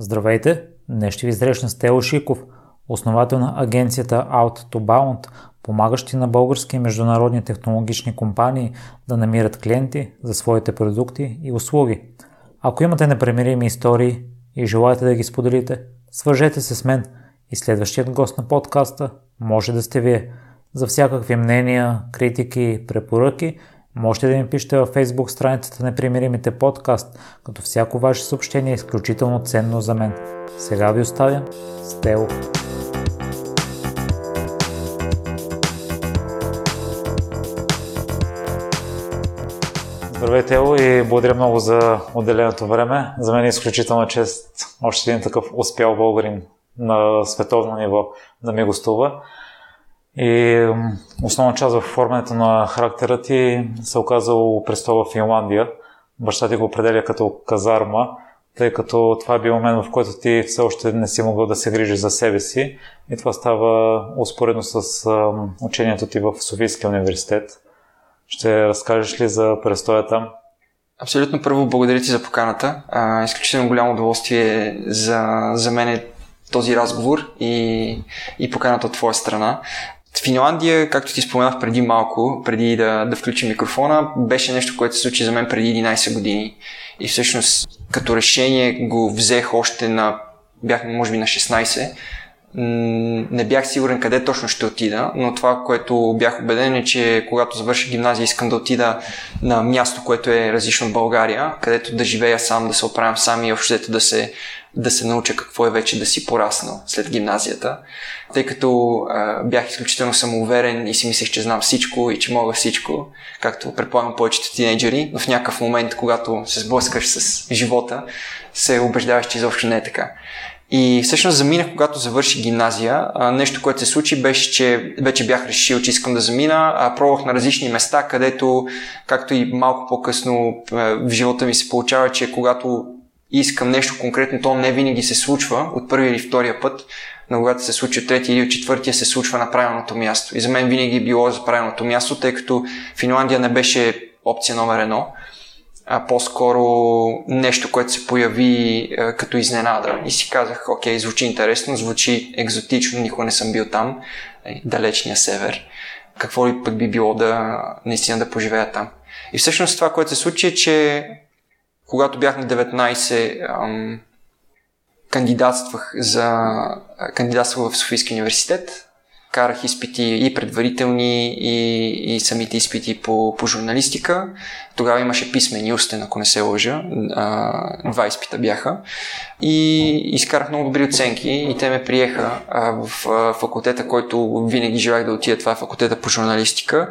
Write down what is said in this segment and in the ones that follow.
Здравейте! Днес ще ви срещна Стело Шиков, основател на агенцията Out to Bound, помагащи на български и международни технологични компании да намират клиенти за своите продукти и услуги. Ако имате непремирими истории и желаете да ги споделите, свържете се с мен и следващият гост на подкаста може да сте вие. За всякакви мнения, критики, препоръки – Можете да ми пишете във Facebook страницата на Примиримите подкаст, като всяко ваше съобщение е изключително ценно за мен. Сега ви оставям с Тео. Здравейте, Тео, и благодаря много за отделеното време. За мен е изключително чест още един такъв успял българин на световно ниво да ми гостува. И основна част в оформянето на характера ти се оказал престола в Финландия. Баща ти го определя като казарма, тъй като това е бил момент, в който ти все още не си могъл да се грижиш за себе си. И това става успоредно с учението ти в Софийския университет. Ще разкажеш ли за престоя там? Абсолютно първо благодаря ти за поканата. А, изключително голямо удоволствие за, за мен е този разговор и, и поканата от твоя страна. Финландия, както ти споменах преди малко, преди да, да включим микрофона, беше нещо, което се случи за мен преди 11 години. И всъщност като решение го взех още на, бях може би на 16. Не бях сигурен къде точно ще отида, но това, което бях убеден е, че когато завърша гимназия искам да отида на място, което е различно от България, където да живея сам, да се оправям сам и общо да се да се науча какво е вече да си пораснал след гимназията, тъй като а, бях изключително самоуверен и си мислех, че знам всичко и че мога всичко, както предполагам повечето тинейджери, но в някакъв момент, когато се сблъскаш с живота, се убеждаваш, че изобщо не е така. И всъщност заминах, когато завърши гимназия. Нещо, което се случи, беше, че вече бях решил, че искам да замина. Пробвах на различни места, където, както и малко по-късно в живота ми се получава, че когато искам нещо конкретно, то не винаги се случва от първия или втория път, но когато се случи от третия или от четвъртия, се случва на правилното място. И за мен винаги е било за правилното място, тъй като Финландия не беше опция номер едно, а по-скоро нещо, което се появи а, като изненада. И си казах, окей, звучи интересно, звучи екзотично, никога не съм бил там, е, далечния север. Какво ли пък би било да наистина да поживея там? И всъщност това, което се случи е, че когато бях на 19, ам, кандидатствах за кандидатствах в Софийския университет. Карах изпити и предварителни, и, и самите изпити по, по журналистика. Тогава имаше писмен и устен, ако не се лъжа. А, два изпита бяха. И изкарах много добри оценки и те ме приеха в факултета, който винаги желах да отида. Това е факултета по журналистика.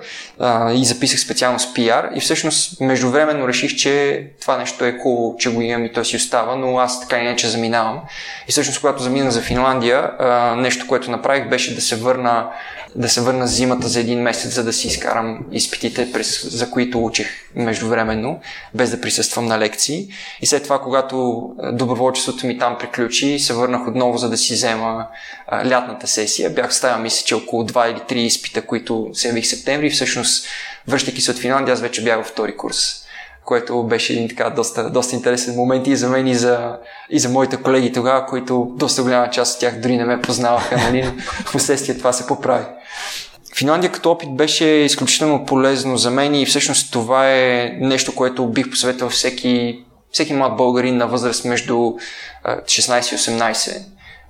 И записах специално с пиар. И всъщност междувременно реших, че това нещо е хубаво, че го имам и то си остава, но аз така иначе заминавам. И всъщност, когато заминах за Финландия, нещо, което направих, беше да се върна да се върна зимата за един месец, за да си изкарам изпитите, през, за които учих междувременно, без да присъствам на лекции. И след това, когато доброволчеството ми там приключи, се върнах отново, за да си взема а, лятната сесия. Бях ставя, мисля, че около 2 или 3 изпита, които се явих в септември. Всъщност, връщайки се от Финландия, аз вече бях във втори курс което беше един така доста, доста интересен момент и за мен и за, и за моите колеги тогава, които доста голяма част от тях дори не ме познаваха, нали? в последствие това се поправи. Финландия като опит беше изключително полезно за мен и всъщност това е нещо, което бих посъветвал всеки, всеки млад българин на възраст между 16 и 18.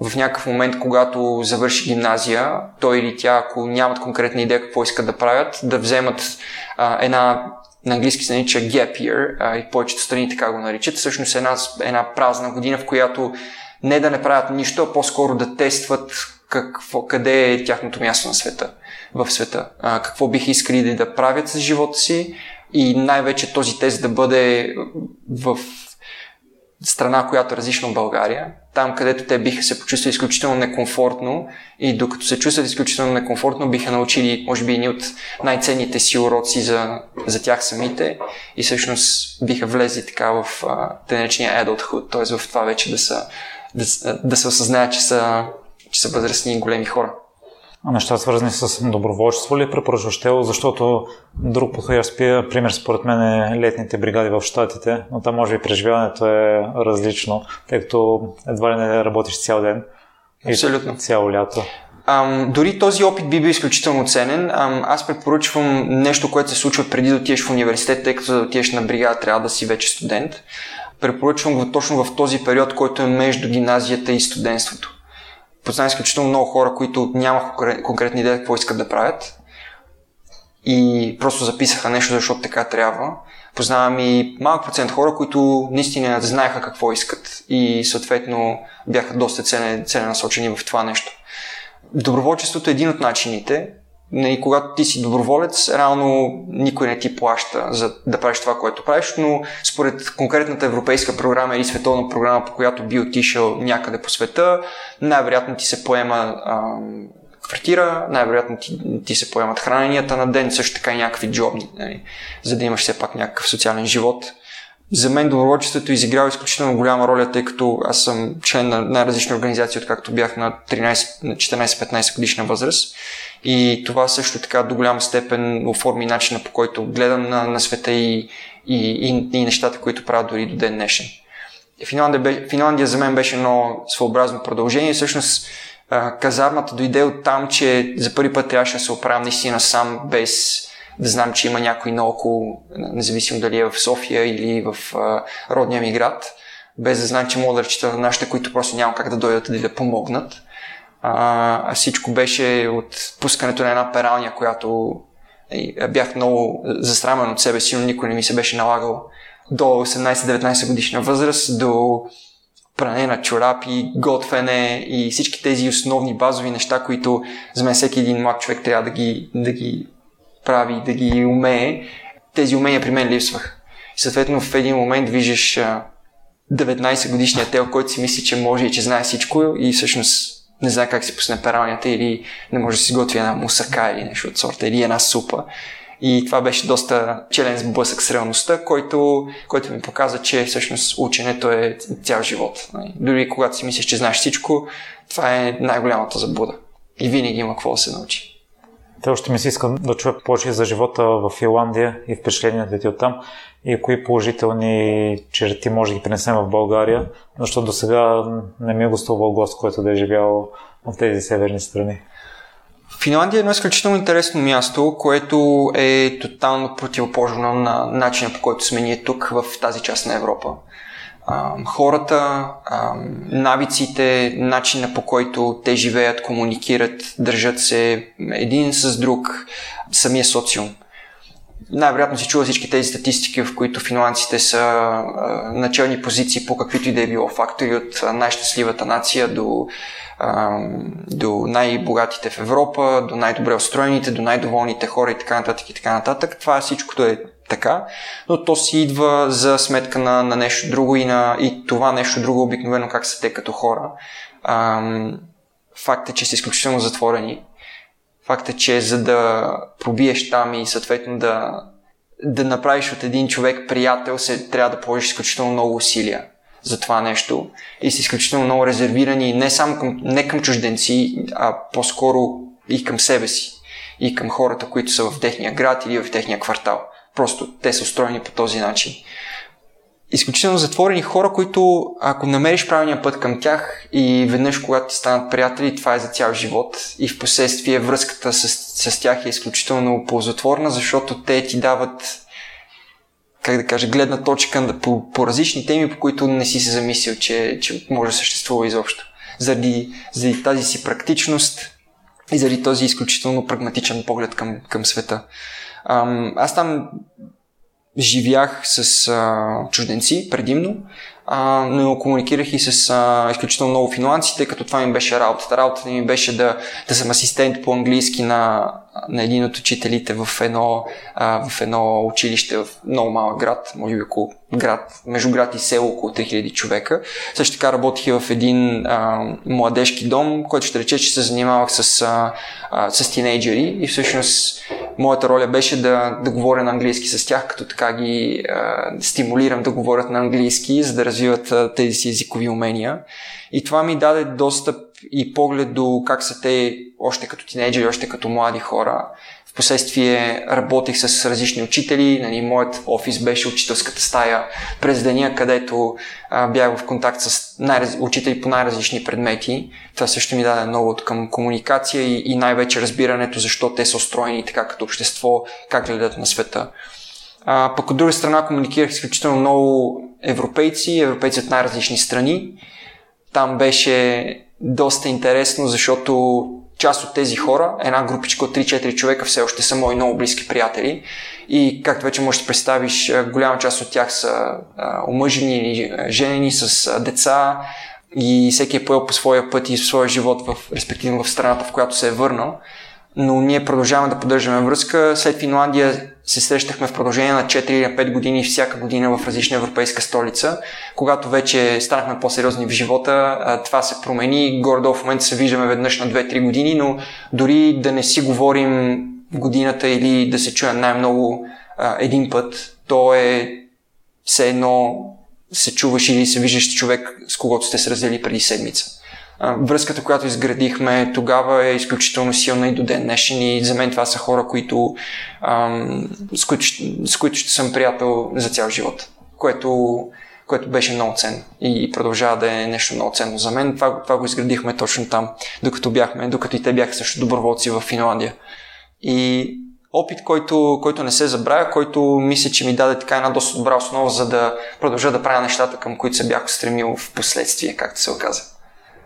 В някакъв момент, когато завърши гимназия, той или тя, ако нямат конкретна идея какво искат да правят, да вземат а, една на английски се нарича gap year а, и повечето страни така го наричат. Всъщност една, една празна година, в която не да не правят нищо, а по-скоро да тестват какво, къде е тяхното място на света, в света. А, какво бих искали да правят с живота си и най-вече този тест да бъде в страна, която е различна от България, там където те биха се почувствали изключително некомфортно и докато се чувстват изключително некомфортно, биха научили, може би, едни от най-ценните си уроци за, за тях самите и всъщност биха влезли така в тенечния adulthood, т.е. в това вече да, са, да, да се осъзнаят, че са, че са възрастни и големи хора. Неща свързани с доброволчество ли препоръчваш тело, защото друг подходящ пример според мен е летните бригади в Штатите, но там може би преживяването е различно, тъй като едва ли не работиш цял ден. Абсолютно. Цяло лято. Ам, дори този опит би бил изключително ценен. Ам, аз препоръчвам нещо, което се случва преди да отидеш в университет, тъй като да отидеш на бригада трябва да си вече студент. Препоръчвам го точно в този период, който е между гимназията и студентството. Познавам изключително много хора, които нямах конкретна идея какво искат да правят и просто записаха нещо, защото така трябва. Познавам и малък процент хора, които наистина знаеха какво искат и съответно бяха доста целенасочени в това нещо. Доброволчеството е един от начините. Нали, когато ти си доброволец, реално никой не ти плаща за да правиш това, което правиш, но според конкретната европейска програма или световна програма, по която би отишъл някъде по света, най-вероятно ти се поема ам, квартира, най-вероятно ти, ти се поемат храненията на ден, също така и някакви джобни, нали, за да имаш все пак някакъв социален живот. За мен доброволчеството изиграва изключително голяма роля, тъй като аз съм член на най-различни организации, откакто бях на, 13, на 14-15 годишна възраст. И това също така до голяма степен оформи начина по който гледам на, на света и, и, и, и нещата, които правят дори до ден днешен. Финландия, Финландия за мен беше едно своеобразно продължение. Всъщност казармата дойде от там, че за първи път трябваше да се оправям наистина сам, без да знам, че има някой наоколо, независимо дали е в София или в а, родния ми град, без да знам, че мога да разчита на нашите, които просто няма как да дойдат да, да помогнат. А, а всичко беше от пускането на една пералня, която бях много засрамен от себе си, но никой не ми се беше налагал до 18-19 годишна възраст, до пране на чорапи, готвене и всички тези основни базови неща, които за мен всеки един млад човек трябва да ги, да ги прави, да ги умее, тези умения при мен липсваха. И съответно в един момент виждаш 19 годишния тел, който си мисли, че може и че знае всичко и всъщност не знае как си пусне пералнята или не може да си готви една мусака или нещо от сорта или една супа. И това беше доста челен сблъсък с реалността, който, който ми показа, че всъщност ученето е цял живот. Нали? Дори когато си мислиш, че знаеш всичко, това е най-голямата заблуда. И винаги има какво да се научи. Те още ми се искам да чуя повече за живота в Финландия и впечатленията ти оттам и кои положителни черти може да ги принесем в България, защото до сега не ми е гостувал гост, който да е живял в тези северни страни. Финландия е едно изключително интересно място, което е тотално противоположно на начина по който сме ние тук в тази част на Европа хората, навиците, начина по който те живеят, комуникират, държат се един с друг, самия социум. Най-вероятно си чува всички тези статистики, в които финландците са начални позиции по каквито и да е било фактори от най-щастливата нация до, до най-богатите в Европа, до най-добре устроените, до най-доволните хора и така нататък и така нататък. Това всичкото е така, но то си идва за сметка на, на нещо друго и, на, и това нещо друго обикновено как са те като хора. Ам, факт е, че са изключително затворени. Факт е, че за да пробиеш там и съответно да, да направиш от един човек приятел, се трябва да положиш изключително много усилия за това нещо и са изключително много резервирани не само към, не към чужденци, а по-скоро и към себе си и към хората, които са в техния град или в техния квартал. Просто те са устроени по този начин. Изключително затворени хора, които ако намериш правилния път към тях и веднъж когато ти станат приятели, това е за цял живот и в последствие връзката с, с тях е изключително ползотворна, защото те ти дават как да кажа, гледна точка по, по различни теми, по които не си се замислил, че, че може да съществува изобщо. Заради, заради тази си практичност и заради този изключително прагматичен поглед към, към света. Аз там живях с а, чужденци предимно, а, но комуникирах и с а, изключително много финландци, тъй като това ми беше работата. Работата ми беше да, да съм асистент по английски на, на един от учителите в едно, а, в едно училище в много малък град, може би около град, между град и село около 3000 човека. Също така работих в един а, младежки дом, който ще рече, че се занимавах с, а, с тинейджери и всъщност моята роля беше да, да говоря на английски с тях, като така ги а, стимулирам да говорят на английски, за да развиват а, тези си езикови умения. И това ми даде достъп и поглед до как са те още като тинейджери, още като млади хора. Впоследствие работих с различни учители. Нали, моят офис беше учителската стая през деня, където а, бях в контакт с най- учители по най-различни предмети. Това също ми даде много от към комуникация и, и най-вече разбирането защо те са устроени така като общество, как гледат на света. А, пък от друга страна комуникирах изключително много европейци, европейци от най-различни страни. Там беше доста интересно, защото част от тези хора, една групичка от 3-4 човека все още са мои много близки приятели. И както вече можеш да представиш, голяма част от тях са омъжени или женени с деца. И всеки е поел по своя път и своя живот, в, респективно в страната, в която се е върнал но ние продължаваме да поддържаме връзка. След Финландия се срещахме в продължение на 4 или 5 години всяка година в различна европейска столица. Когато вече станахме по-сериозни в живота, това се промени. Гордо в момента се виждаме веднъж на 2-3 години, но дори да не си говорим годината или да се чуем най-много един път, то е все едно се чуваш или се виждаш човек, с когото сте се раздели преди седмица връзката, която изградихме тогава е изключително силна и до ден днешен и за мен това са хора, които, ам, с, които, с които ще съм приятел за цял живот, което, което беше много ценно и продължава да е нещо много ценно за мен. Това, това го изградихме точно там, докато бяхме, докато и те бяха също доброволци в Финландия. И опит, който, който не се забравя, който мисля, че ми даде така една доста добра основа, за да продължа да правя нещата, към които се бях стремил в последствие, както се оказа.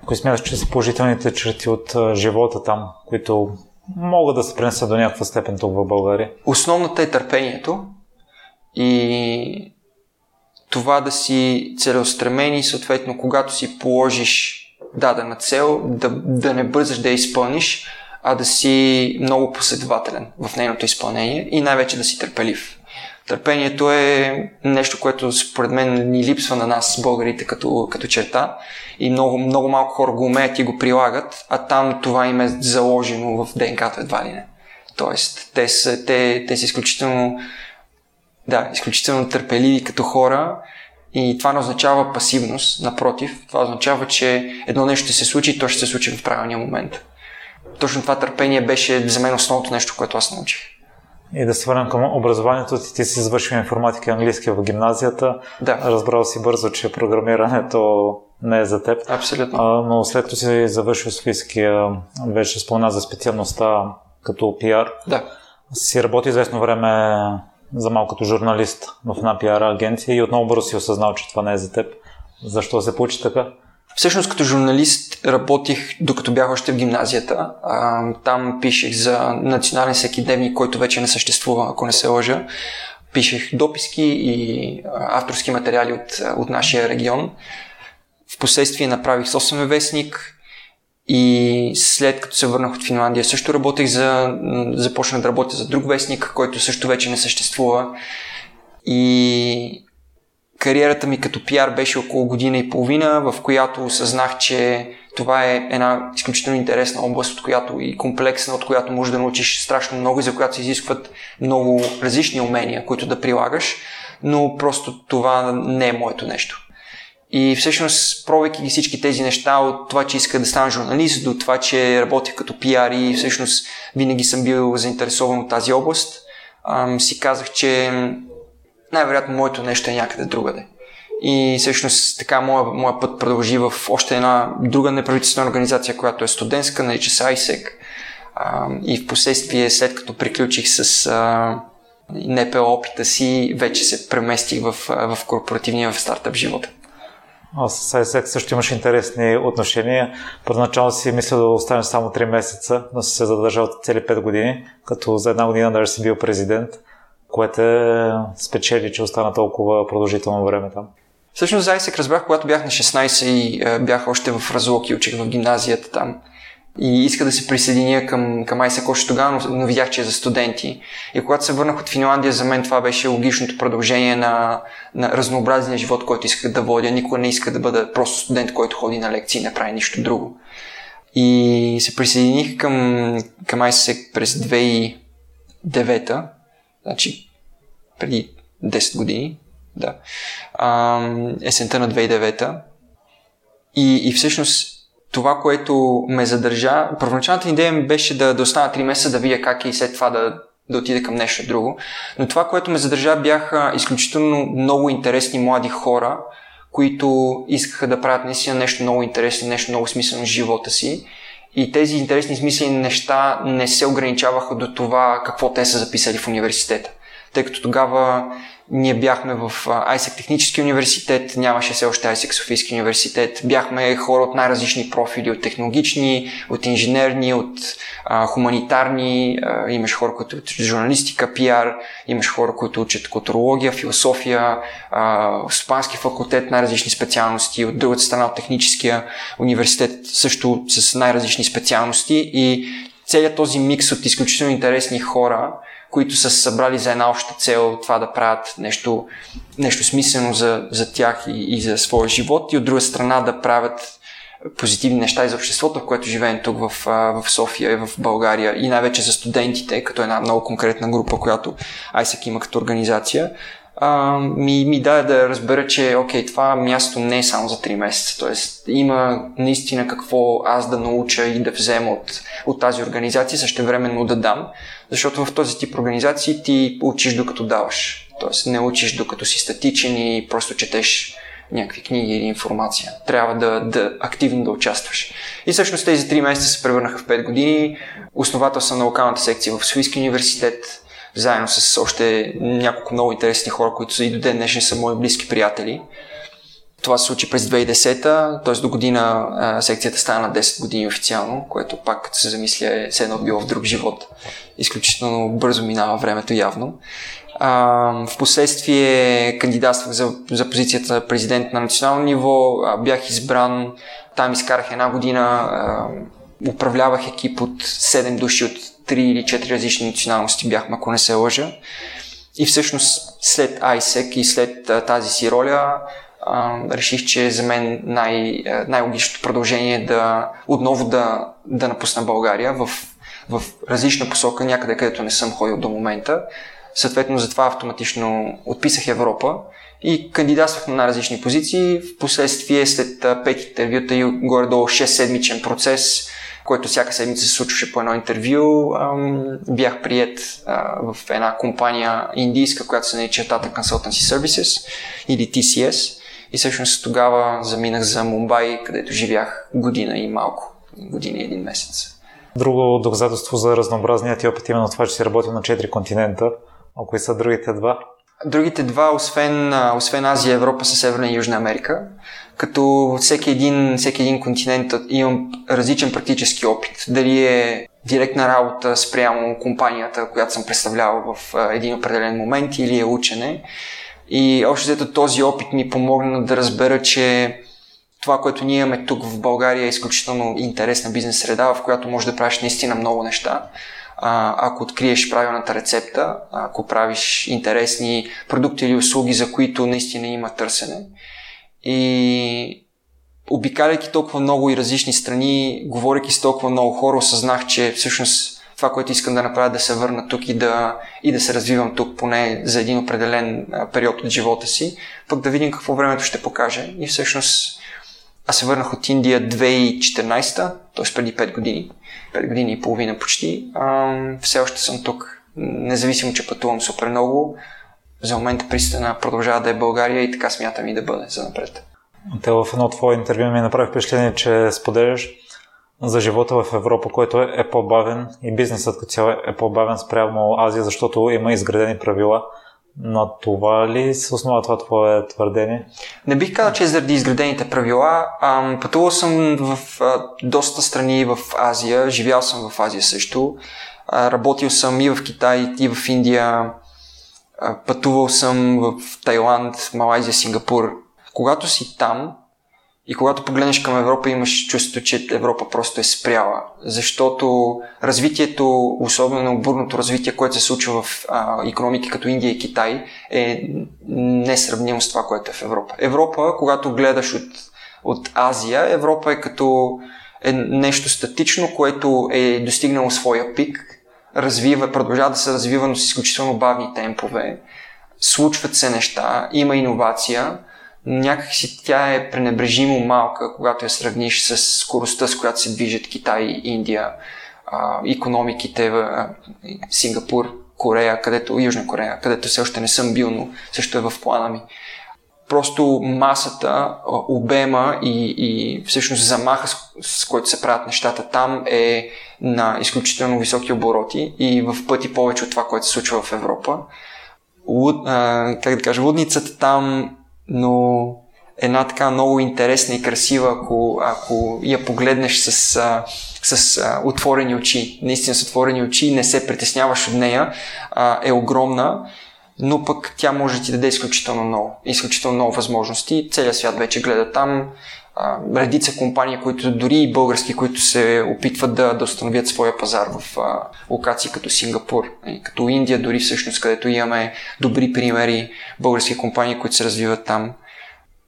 Кои смяташ, че са положителните черти от живота там, които могат да се пренесат до някаква степен тук в България? Основната е търпението и това да си целеустремен и съответно когато си положиш дадена цел, да, да не бързаш да я изпълниш, а да си много последователен в нейното изпълнение и най-вече да си търпелив. Търпението е нещо, което според мен ни липсва на нас, българите, като, като черта. И много, много малко хора го умеят и го прилагат, а там това им е заложено в ДНК-то едва ли не. Тоест, те са, те, те са изключително, да, изключително търпеливи като хора и това не означава пасивност, напротив, това означава, че едно нещо ще се случи и то ще се случи в правилния момент. Точно това търпение беше за мен основното нещо, което аз научих. И да се върнем към образованието. Ти, ти си завършил информатика и английски в гимназията. Да. Разбрал си бързо, че програмирането не е за теб. Абсолютно. А, но след като си завършил Софийския, вече спомена за специалността като пиар. Да. Си работи известно време за малко като журналист в една пиар агенция и отново бързо си осъзнал, че това не е за теб. Защо се получи така? Всъщност като журналист работих докато бях още в гимназията. А, там пишех за национален всекидневник, който вече не съществува, ако не се лъжа. Пишех дописки и авторски материали от, от нашия регион. Впоследствие направих собствен вестник и след като се върнах от Финландия също работех за... започнах да работя за друг вестник, който също вече не съществува. И кариерата ми като пиар беше около година и половина, в която осъзнах, че това е една изключително интересна област, от която и комплексна, от която можеш да научиш страшно много и за която се изискват много различни умения, които да прилагаш, но просто това не е моето нещо. И всъщност, пробвайки всички тези неща, от това, че иска да стана журналист, до това, че работя като пиар и всъщност винаги съм бил заинтересован от тази област, си казах, че най-вероятно моето нещо е някъде другаде. И всъщност така моя, моя път продължи в още една друга неправителствена организация, която е студентска, нарича се ISEC. А, и в последствие, след като приключих с а, НПО опита си, вече се преместих в, в корпоративния в стартъп живота. Аз с ISEC също имаш интересни отношения. Първоначално си мисля да останеш само 3 месеца, но си се задържал цели 5 години, като за една година даже си бил президент което е спечели, че остана толкова продължително време там. Всъщност за ISEC разбрах, когато бях на 16 и е, бях още в Разлог и учих в гимназията там. И иска да се присъединя към, към ISEC още тогава, но, но видях, че е за студенти. И когато се върнах от Финландия, за мен това беше логичното продължение на, на разнообразния живот, който исках да водя. Никога не иска да бъда просто студент, който ходи на лекции и не прави нищо друго. И се присъединих към, към ISEC през 2009 Значи, преди 10 години, да. А, есента на 2009 и, и всъщност това, което ме задържа, първоначалната идея ми беше да, да остана 3 месеца, да видя как е и след това да, да отида към нещо друго. Но това, което ме задържа, бяха изключително много интересни млади хора, които искаха да правят наистина нещо много интересно, нещо много смислено в живота си. И тези интересни смислени неща не се ограничаваха до това какво те са записали в университета. Тъй като тогава ние бяхме в ISEC Технически университет, нямаше все още ISEC Софийски университет. Бяхме хора от най-различни профили, от технологични, от инженерни, от а, хуманитарни. А, имаш хора, които учат журналистика, пиар, имаш хора, които учат културология, философия, а, спански факултет, най-различни специалности. От другата страна, от техническия университет, също с най-различни специалности. И целият този микс от изключително интересни хора – които са събрали за една обща цел, това да правят нещо, нещо смислено за, за тях и, и за своя живот и от друга страна да правят позитивни неща и за обществото, в което живеем тук в, в София и в България и най-вече за студентите, като една много конкретна група, която ISEC има като организация, а, ми, ми даде да разбера, че окей, това място не е само за 3 месеца. Тоест, има наистина какво аз да науча и да взема от, от тази организация, също времено да дам. Защото в този тип организации ти учиш докато даваш. Тоест, не учиш докато си статичен и просто четеш някакви книги или информация. Трябва да, да активно да участваш. И всъщност тези 3 месеца се превърнаха в 5 години. Основател съм на локалната секция в Суиски университет заедно с още няколко много интересни хора, които и до ден днешни са мои близки приятели. Това се случи през 2010-та, т.е. до година а, секцията стана на 10 години официално, което пак като се замисля е все едно било в друг живот. Изключително бързо минава времето явно. В последствие кандидатствах за, за позицията на президент на национално ниво, а, бях избран, там изкарах една година, а, управлявах екип от 7 души от три или четири различни националности бяхме, ако не се лъжа. И всъщност след ISEC и след а, тази си роля а, реших, че за мен най- най-логичното продължение е да отново да, да напусна България в, в различна посока, някъде където не съм ходил до момента. Съответно, затова автоматично отписах Европа и кандидатствах на различни позиции. В последствие, след пет интервюта и горе-долу 6-седмичен процес, който всяка седмица се случваше по едно интервю. Бях прият в една компания индийска, която се нарича Tata Consultancy Services или TCS. И всъщност тогава заминах за Мумбай, където живях година и малко, година и един месец. Друго доказателство за разнообразният ти опит именно това, че си работил на 4 континента. А кои са другите два? Другите два, освен, освен Азия, Европа, са Северна и Южна Америка като всеки един, всеки един континент имам различен практически опит. Дали е директна работа спрямо компанията, която съм представлявал в един определен момент или е учене. И още взето този опит ми помогна да разбера, че това, което ние имаме тук в България е изключително интересна бизнес среда, в която можеш да правиш наистина много неща. ако откриеш правилната рецепта, ако правиш интересни продукти или услуги, за които наистина има търсене. И обикаляйки толкова много и различни страни, говоряки с толкова много хора, осъзнах, че всъщност това, което искам да направя, е да се върна тук и да, и да се развивам тук поне за един определен период от живота си, пък да видим какво времето ще покаже. И всъщност аз се върнах от Индия 2014, т.е. преди 5 години, 5 години и половина почти. А, все още съм тук, независимо, че пътувам супер много за момента пристана продължава да е България и така смятам и да бъде за напред. Те в едно твое интервю ми направи впечатление, че споделяш за живота в Европа, който е, е по-бавен и бизнесът като цяло е по-бавен спрямо Азия, защото има изградени правила. На това ли се основа това твое твърдение? Не бих казал, че е заради изградените правила. Ам, пътувал съм в а, доста страни в Азия, живял съм в Азия също. А, работил съм и в Китай, и в Индия, Пътувал съм в Тайланд, Малайзия, Сингапур. Когато си там и когато погледнеш към Европа, имаш чувството, че Европа просто е спряла. Защото развитието, особено бурното развитие, което се случва в а, економики като Индия и Китай, е несравнимо с това, което е в Европа. Европа, когато гледаш от, от Азия, Европа е като е нещо статично, което е достигнало своя пик развива, продължава да се развива, но с изключително бавни темпове. Случват се неща, има иновация, някакси тя е пренебрежимо малка, когато я сравниш с скоростта, с която се движат Китай, Индия, а, економиките в Сингапур, Корея, където, Южна Корея, където все още не съм бил, но също е в плана ми. Просто масата, обема и, и всъщност замаха, с, с който се правят нещата там е на изключително високи обороти и в пъти повече от това, което се случва в Европа. Луд, а, как да кажа, лудницата там, но една така много интересна и красива, ако, ако я погледнеш с, а, с а, отворени очи, наистина с отворени очи, не се притесняваш от нея, а, е огромна, но пък тя може да ти даде изключително много, изключително много възможности. Целият свят вече гледа там. А, редица компании, които дори и български, които се опитват да, да установят своя пазар в а, локации като Сингапур, и като Индия, дори всъщност, където имаме добри примери, български компании, които се развиват там.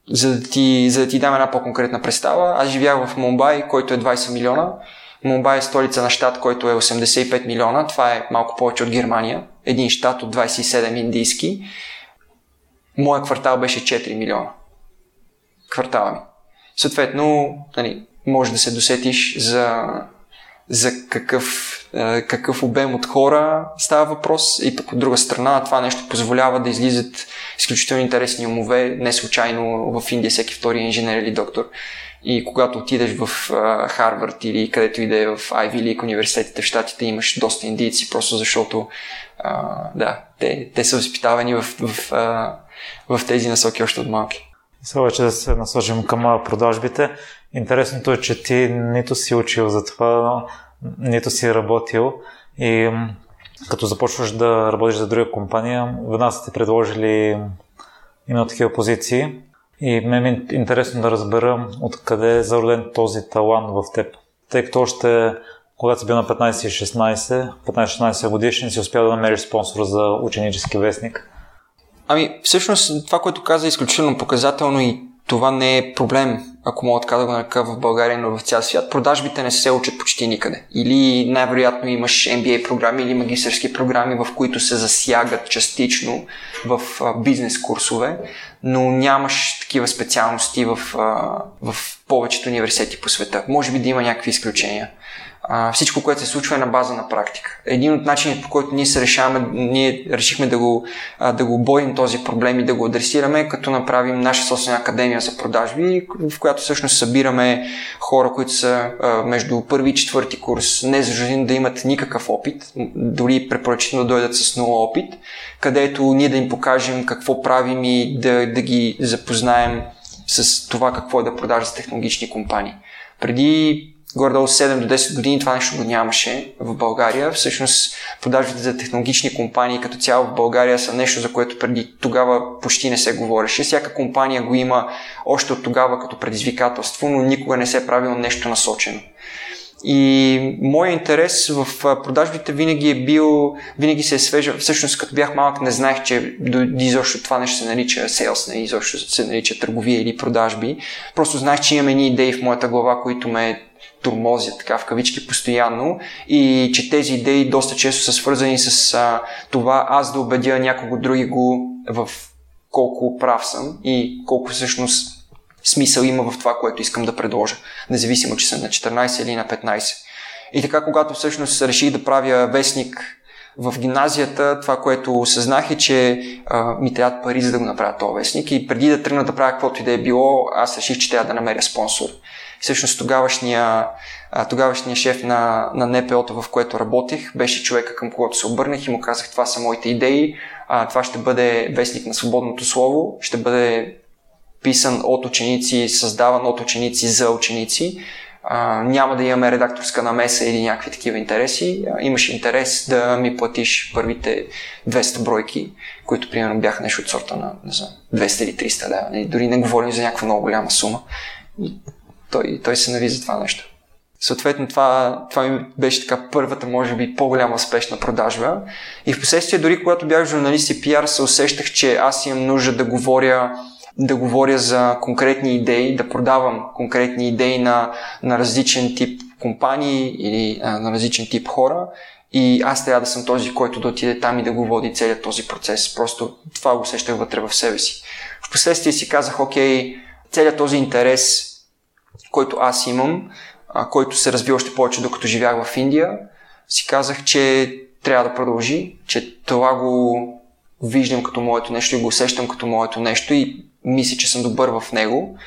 За да ти, за да ти дам една по-конкретна представа, аз живях в Мумбай, който е 20 милиона. Мумбай е столица на щат, който е 85 милиона. Това е малко повече от Германия. Един щат от 27 индийски. Моя квартал беше 4 милиона. Квартала ми. Съответно, нали, може да се досетиш за, за какъв, е, какъв обем от хора става въпрос и пък от друга страна това нещо позволява да излизат изключително интересни умове. Не случайно в Индия всеки втори инженер или доктор. И когато отидеш в Харвард или където и да е в Ivy League университетите в Штатите, имаш доста индийци, просто защото а, да, те, те са възпитавани в, в, в, в тези насоки още от малки. Сега вече да се насочим към продажбите. Интересното е, че ти нито си учил за това, нито си работил и като започваш да работиш за друга компания, веднага са ти предложили именно такива позиции и ме е интересно да разбера откъде е зароден този талант в теб. Тъй като още когато си бил на 15 и 16, 15-16 годишни, си успял да намериш спонсор за ученически вестник. Ами, всъщност това, което каза е изключително показателно и това не е проблем, ако мога така да го нарека в България, но в цял свят. Продажбите не се учат почти никъде. Или най-вероятно имаш MBA програми или магистърски програми, в които се засягат частично в бизнес курсове, но нямаш такива специалности в, в повечето университети по света. Може би да има някакви изключения а, всичко, което се случва е на база на практика. Един от начините, по който ние се решаваме, ние решихме да го, а, да го боим този проблем и да го адресираме, като направим наша собствена академия за продажби, в която всъщност събираме хора, които са а, между първи и четвърти курс, не за да имат никакъв опит, дори препоръчително да дойдат с много опит, където ние да им покажем какво правим и да, да ги запознаем с това какво е да продажа за технологични компании. Преди горе-долу 7 до 10 години това нещо го нямаше в България. Всъщност продажбите за технологични компании като цяло в България са нещо, за което преди тогава почти не се говореше. Всяка компания го има още от тогава като предизвикателство, но никога не се е правило нещо насочено. И моят интерес в продажбите винаги е бил, винаги се е свежа. Всъщност, като бях малък, не знаех, че изобщо това нещо се нарича sales, не изобщо се нарича търговия или продажби. Просто знаех, че имам едни идеи в моята глава, които ме турмозят така в кавички постоянно и че тези идеи доста често са свързани с а, това аз да убедя някого други го в колко прав съм и колко всъщност смисъл има в това, което искам да предложа, независимо, че съм на 14 или на 15. И така, когато всъщност реших да правя вестник в гимназията, това, което осъзнах е, че а, ми трябват пари за да го направя този вестник и преди да тръгна да правя каквото и да е било, аз реших, че трябва да намеря спонсор всъщност тогавашния, тогавашния шеф на, на НПО-то, в което работех, беше човека към когото се обърнах и му казах, това са моите идеи, а, това ще бъде вестник на свободното слово, ще бъде писан от ученици, създаван от ученици за ученици. А, няма да имаме редакторска намеса или някакви такива интереси. А, имаш интерес да ми платиш първите 200 бройки, които примерно бяха нещо от сорта на не знам, 200 или 300 лева. Дори не говорим за някаква много голяма сума. И той, той се нави за това нещо. Съответно, това, това ми беше така първата, може би, по-голяма успешна продажба. И в последствие, дори когато бях журналист и пиар, се усещах, че аз имам нужда да говоря, да говоря за конкретни идеи, да продавам конкретни идеи на, на различен тип компании или а, на различен тип хора. И аз трябва да съм този, който да отиде там и да го води целият този процес. Просто това го усещах вътре в себе си Впоследствие си казах, окей, целият този интерес, който аз имам, а, който се разви още повече докато живях в Индия, си казах, че трябва да продължи, че това го виждам като моето нещо и го усещам като моето нещо и мисля, че съм добър в него.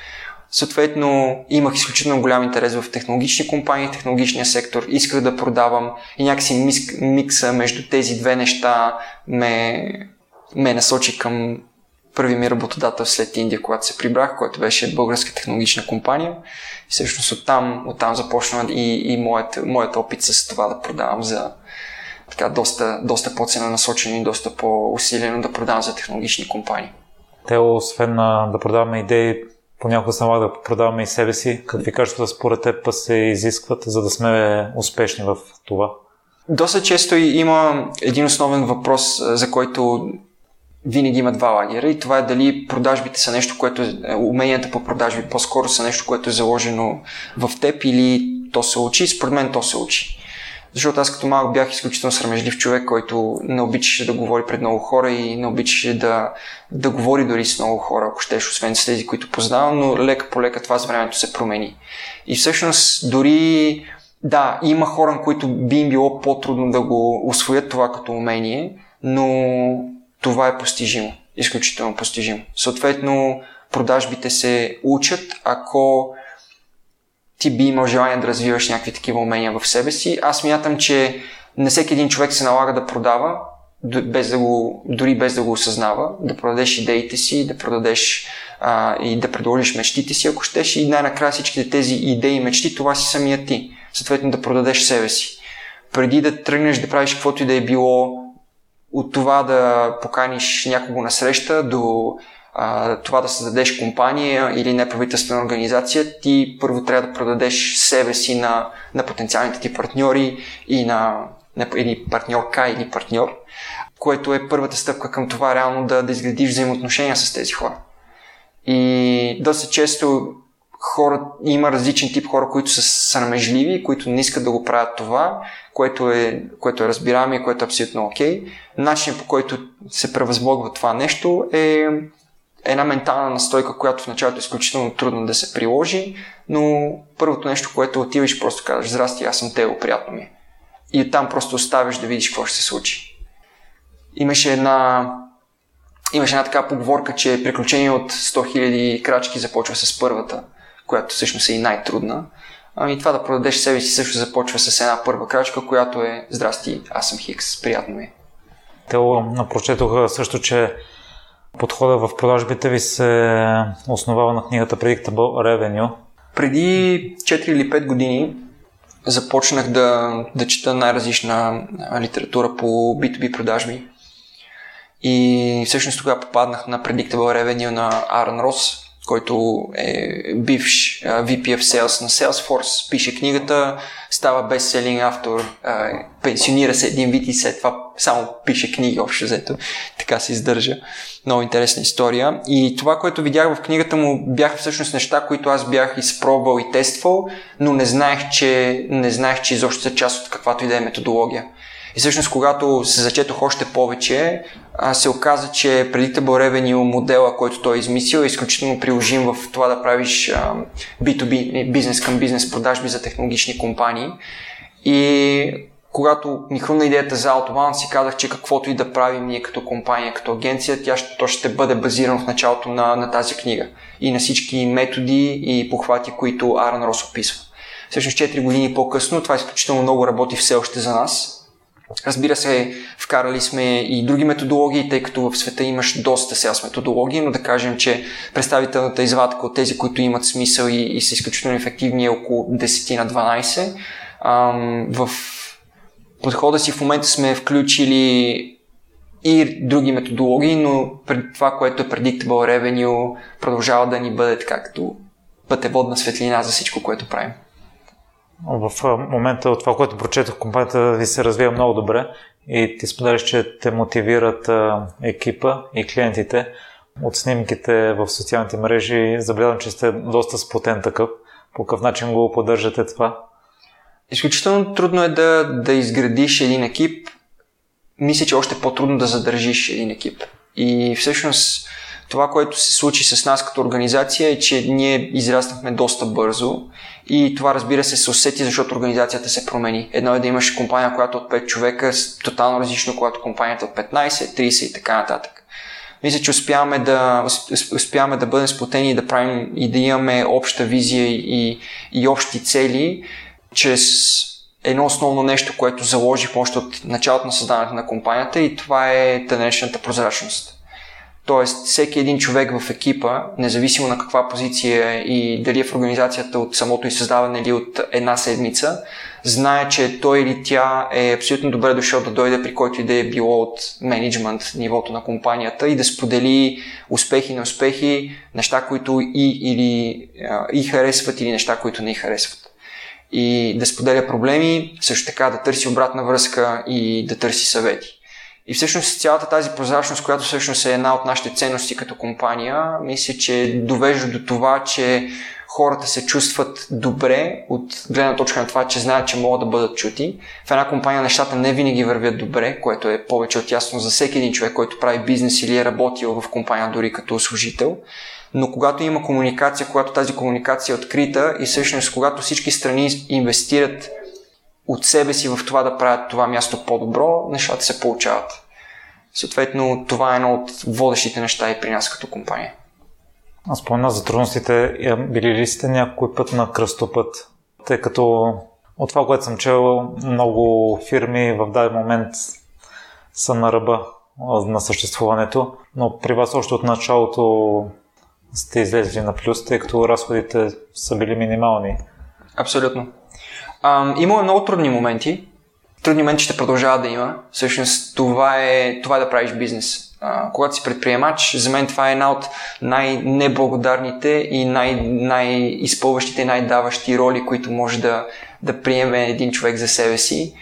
Съответно, имах изключително голям интерес в технологични компании, технологичния сектор, исках да продавам и някакси микс, микса между тези две неща ме, ме насочи към първи ми работодател след Индия, когато се прибрах, който беше българска технологична компания. И всъщност оттам, оттам започна и, и моят, моят опит с това да продавам за така доста, доста по-целенасочено и доста по-усилено да продавам за технологични компании. Те, освен да продаваме идеи, понякога се налага да продаваме и себе си. Какви качества според теб се изискват, за да сме успешни в това? Доста често има един основен въпрос, за който винаги има два лагера и това е дали продажбите са нещо, което е, уменията по продажби по-скоро са нещо, което е заложено в теб или то се учи. Според мен то се учи. Защото аз като малък бях изключително срамежлив човек, който не обичаше да говори пред много хора и не обичаше да, да говори дори с много хора, ако щеш, освен с тези, които познавам, но лека по лека това с времето се промени. И всъщност дори да, има хора, които би им било по-трудно да го освоят това като умение, но това е постижимо. Изключително постижимо. Съответно, продажбите се учат, ако ти би имал желание да развиваш някакви такива умения в себе си. Аз мятам, че не всеки един човек се налага да продава, без да го, дори без да го осъзнава, да продадеш идеите си, да продадеш а, и да предложиш мечтите си, ако щеш, и най-накрая всичките тези идеи и мечти, това си самия ти. Съответно да продадеш себе си. Преди да тръгнеш да правиш каквото и да е било, от това да поканиш някого на среща до а, това да създадеш компания или неправителствена организация, ти първо трябва да продадеш себе си на, на потенциалните ти партньори и на, на или партньорка или партньор, което е първата стъпка към това реално да, да изградиш взаимоотношения с тези хора. И доста често хора, има различен тип хора, които са срамежливи, които не искат да го правят това, което е, което е разбираемо и което е абсолютно окей. Okay. Начинът по който се превъзмогва това нещо е една ментална настойка, която в началото е изключително трудно да се приложи, но първото нещо, което отиваш, просто казваш, здрасти, аз съм Тео, приятно ми. Е». И оттам просто оставиш да видиш какво ще се случи. Имаше една, имаше една така поговорка, че приключение от 100 000 крачки започва с първата, която всъщност е и най-трудна. Ами това да продадеш себе си също започва с една първа крачка, която е Здрасти, аз съм Хикс, приятно ми. Е». Тео, прочетох също, че подхода в продажбите ви се основава на книгата Predictable Revenue. Преди 4 или 5 години започнах да, да чета най-различна литература по B2B продажби. И всъщност тогава попаднах на Predictable Revenue на Аарон Рос, който е бивш VP of Sales на Salesforce, пише книгата, става бестселинг автор, пенсионира се един вид и след това само пише книги общо взето. Така се издържа. Много интересна история. И това, което видях в книгата му, бяха всъщност неща, които аз бях изпробвал и тествал, но не знаех, че, не знаех, че изобщо са част от каквато и да е методология. И всъщност, когато се зачетох още повече, се оказа, че Predictable Revenue модела, който той е измислил, е изключително приложим в това да правиш B2B, бизнес към бизнес продажби за технологични компании. И когато ми хрумна идеята за Autobahn, си казах, че каквото и да правим ние като компания, като агенция, тя ще, то ще бъде базирано в началото на, на тази книга и на всички методи и похвати, които Аран Рос описва. Всъщност 4 години по-късно това изключително много работи все още за нас Разбира се, вкарали сме и други методологии, тъй като в света имаш доста селс методологии, но да кажем, че представителната извадка от тези, които имат смисъл и, и са изключително ефективни е около 10 на 12. Ам, в подхода си в момента сме включили и други методологии, но това, което е Predictable Revenue, продължава да ни бъде така като пътеводна светлина за всичко, което правим. В момента от това, което прочетох, компанията ви се развива много добре и ти споделяш, че те мотивират екипа и клиентите. От снимките в социалните мрежи забелязвам, че сте доста сплотен такъв. По какъв начин го поддържате това? Изключително трудно е да, да изградиш един екип. Мисля, че още по-трудно да задържиш един екип. И всъщност Това, което се случи с нас като организация е, че ние израснахме доста бързо и това разбира се се усети, защото организацията се промени. Едно е да имаш компания, която от 5 човека, тотално различно, когато компанията от 15, 30 и така нататък. Мисля, че успяваме да, успяваме да бъдем сплотени и да правим и да имаме обща визия и, и общи цели чрез едно основно нещо, което заложих още от началото на създаването на компанията и това е тънешната прозрачност. Тоест, всеки един човек в екипа, независимо на каква позиция и дали е в организацията от самото и създаване или от една седмица, знае, че той или тя е абсолютно добре дошъл да дойде при който и да е било от менеджмент нивото на компанията и да сподели успехи на успехи, неща, които и, или, и харесват или неща, които не харесват. И да споделя проблеми, също така да търси обратна връзка и да търси съвети. И всъщност цялата тази прозрачност, която всъщност е една от нашите ценности като компания, мисля, че довежда до това, че хората се чувстват добре от гледна точка на това, че знаят, че могат да бъдат чути. В една компания нещата не винаги вървят добре, което е повече от ясно за всеки един човек, който прави бизнес или е работил в компания дори като служител. Но когато има комуникация, когато тази комуникация е открита и всъщност когато всички страни инвестират от себе си в това да правят това място по-добро, нещата се получават. Съответно, това е едно от водещите неща и при нас като компания. Аз спомена за трудностите. Били ли сте някой път на кръстопът? Тъй като от това, което съм чел, много фирми в даден момент са на ръба на съществуването, но при вас още от началото сте излезли на плюс, тъй като разходите са били минимални. Абсолютно. Има много трудни моменти. Трудни моменти ще продължава да има. Всъщност това е, това е да правиш бизнес а, когато си предприемач, за мен това е една от най-неблагодарните и най- най-изпълващите, най-даващи роли, които може да, да приеме един човек за себе си.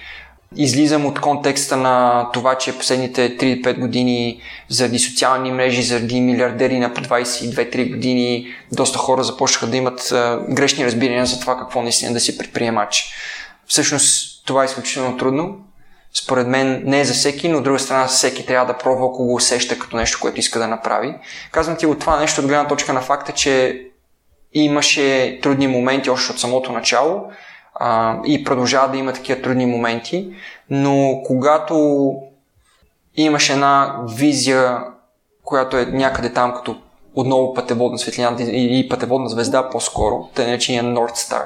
Излизам от контекста на това, че последните 3-5 години заради социални мрежи, заради милиардери на по 22-3 години, доста хора започнаха да имат грешни разбирания за това какво наистина да си предприемач. Всъщност това е изключително трудно според мен не е за всеки, но от друга страна всеки трябва да пробва, ако го усеща като нещо, което иска да направи. Казвам ти от това нещо от гледна точка на факта, че имаше трудни моменти още от самото начало а, и продължава да има такива трудни моменти, но когато имаш една визия, която е някъде там като отново пътеводна светлина или пътеводна звезда по-скоро, тъй наречения North Star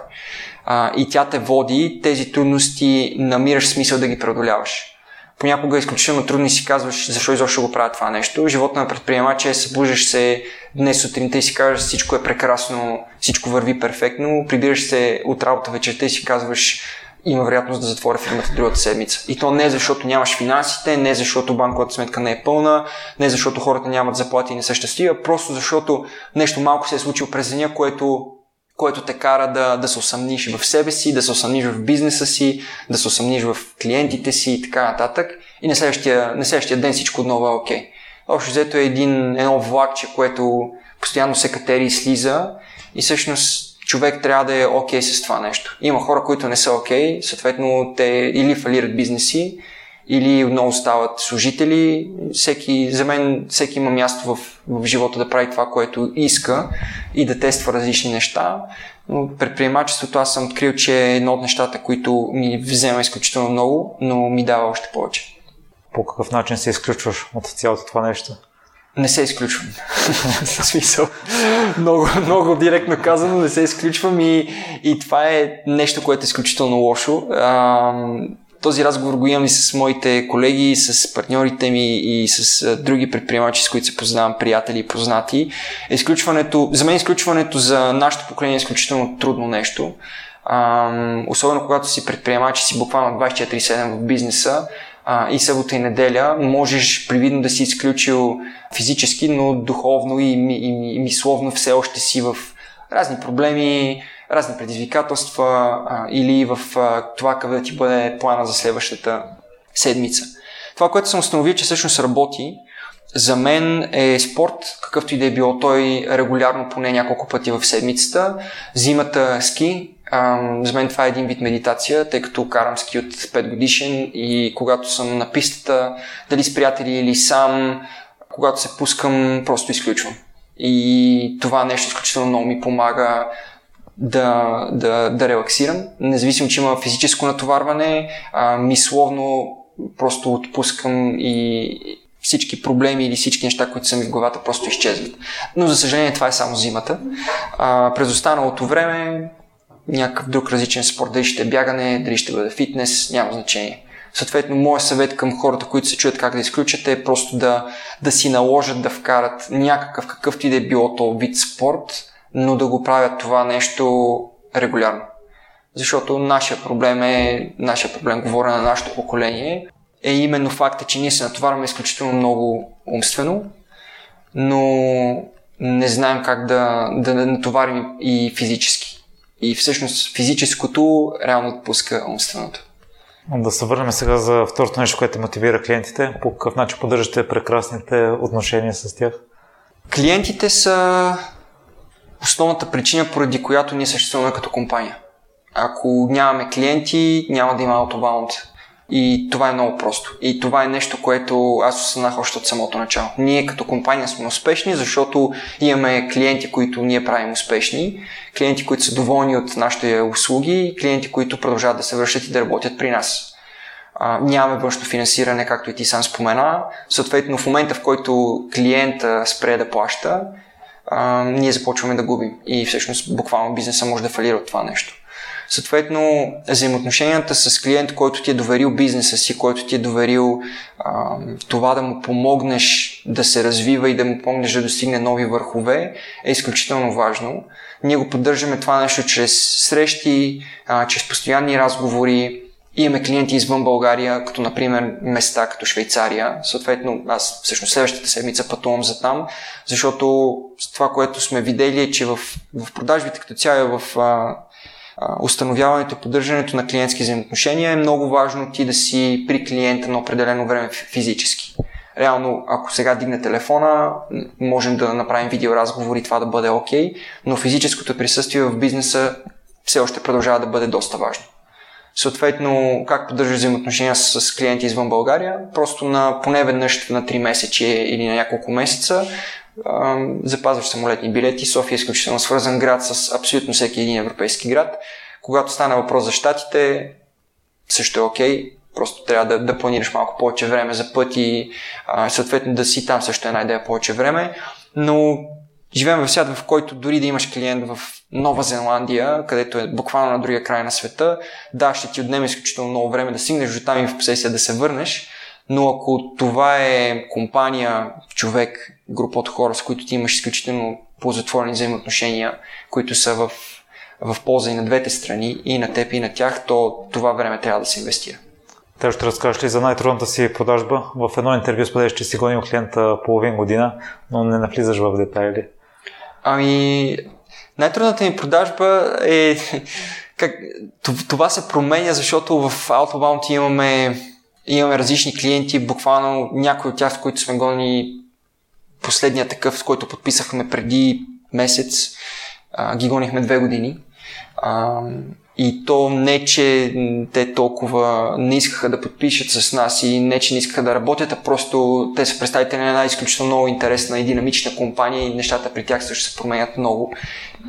а, и тя те води, тези трудности намираш смисъл да ги преодоляваш. Понякога изключително трудно и си казваш защо изобщо го правя това нещо. Живота на предприемача е събуждаш се днес сутринта и си казваш всичко е прекрасно, всичко върви перфектно, прибираш се от работа вечерта и си казваш има вероятност да затворя фирмата другата седмица. И то не защото нямаш финансите, не защото банковата сметка не е пълна, не защото хората нямат заплати и не са щастливи, а просто защото нещо малко се е случило през деня, което което те кара да, да се усъмниш в себе си, да се усъмниш в бизнеса си, да се усъмниш в клиентите си и така нататък. И на следващия, на следващия ден всичко отново е окей. Okay. Общо взето е един, едно влакче, което постоянно се катери и слиза и всъщност човек трябва да е окей okay с това нещо. Има хора, които не са окей, okay, съответно те или фалират бизнеси, или отново стават служители. Всеки, за мен всеки има място в, в живота да прави това, което иска и да тества различни неща. Но предприемачеството аз съм открил, че е едно от нещата, които ми взема изключително много, но ми дава още повече. По какъв начин се изключваш от цялото това нещо? Не се изключвам. В смисъл. Много, много директно казано, не се изключвам и, и това е нещо, което е изключително лошо. Този разговор го имам и с моите колеги, с партньорите ми и с други предприемачи, с които се познавам, приятели и познати. Изключването, за мен изключването за нашето поколение е изключително трудно нещо. Ам, особено когато си предприемач и си буквално 24-7 в бизнеса а, и събота и неделя, можеш привидно да си изключил физически, но духовно и, и, и, и мисловно все още си в разни проблеми, разни предизвикателства а, или в а, това къде да ти бъде плана за следващата седмица. Това, което съм установил, че всъщност работи, за мен е спорт, какъвто и да е било той регулярно, поне няколко пъти в седмицата. Зимата ски, за мен това е един вид медитация, тъй като карам ски от 5 годишен и когато съм на пистата, дали с приятели или сам, когато се пускам, просто изключвам. И това нещо изключително много ми помага да, да, да релаксирам. Независимо, че има физическо натоварване, а, мисловно просто отпускам и всички проблеми или всички неща, които са ми в главата, просто изчезват. Но за съжаление това е само зимата. А, през останалото време някакъв друг различен спорт, дали ще е бягане, дали ще бъде фитнес, няма значение. Съответно, моят съвет към хората, които се чуят как да изключат е просто да, да си наложат да вкарат някакъв, какъвто и да е било то вид спорт, но да го правят това нещо регулярно. Защото нашия проблем е, нашия проблем, говоря на нашето поколение, е именно факта, че ние се натоварваме изключително много умствено, но не знаем как да, да натоварим и физически. И всъщност физическото реално отпуска умственото. Да се върнем сега за второто нещо, което мотивира клиентите. По какъв начин поддържате прекрасните отношения с тях? Клиентите са основната причина, поради която ние съществуваме като компания. Ако нямаме клиенти, няма да има Autobound. И това е много просто. И това е нещо, което аз осъзнах още от самото начало. Ние като компания сме успешни, защото имаме клиенти, които ние правим успешни, клиенти, които са доволни от нашите услуги, клиенти, които продължават да се връщат и да работят при нас. А, нямаме външно финансиране, както и ти сам спомена. Съответно, в момента, в който клиента спре да плаща, а, ние започваме да губим. И всъщност буквално бизнеса може да фалира от това нещо. Съответно, взаимоотношенията с клиент, който ти е доверил бизнеса си, който ти е доверил а, това да му помогнеш да се развива и да му помогнеш да достигне нови върхове, е изключително важно. Ние го поддържаме това нещо чрез срещи, а, чрез постоянни разговори, Имаме клиенти извън България, като например места като Швейцария. Съответно, аз всъщност следващата седмица пътувам за там, защото това, което сме видели е, че в, в продажбите като цяло в а, установяването и поддържането на клиентски взаимоотношения е много важно ти да си при клиента на определено време физически. Реално, ако сега дигне телефона, можем да направим видеоразговор и това да бъде окей, okay, но физическото присъствие в бизнеса все още продължава да бъде доста важно. Съответно, как поддържаш взаимоотношения с, с клиенти извън България, просто на поне веднъж на 3 месече или на няколко месеца запазваш самолетни билети. София е изключително свързан град с абсолютно всеки един европейски град. Когато стане въпрос за щатите, също е окей. Okay. Просто трябва да, да планираш малко повече време за пъти, съответно да си там също е една идея повече време. Но живеем в свят, в който дори да имаш клиент в Нова Зеландия, където е буквално на другия край на света, да, ще ти отнеме изключително много време да стигнеш до там и в последствие да се върнеш, но ако това е компания, човек, група от хора, с които ти имаш изключително ползотворни взаимоотношения, които са в, в полза и на двете страни, и на теб, и на тях, то това време трябва да се инвестира. Те ще разкажеш ли за най-трудната си продажба? В едно интервю споделяш, че си гонил клиента половин година, но не навлизаш в детайли. Ами, най-трудната ми продажба е... Как, това се променя, защото в Outbound имаме Имаме различни клиенти, буквално някои от тях, с които сме гонили последния такъв, с който подписахме преди месец, а, ги гонихме две години. А, и то не, че те толкова не искаха да подпишат с нас и не, че не искаха да работят, а просто те са представители на една изключително много интересна и динамична компания и нещата при тях също се променят много.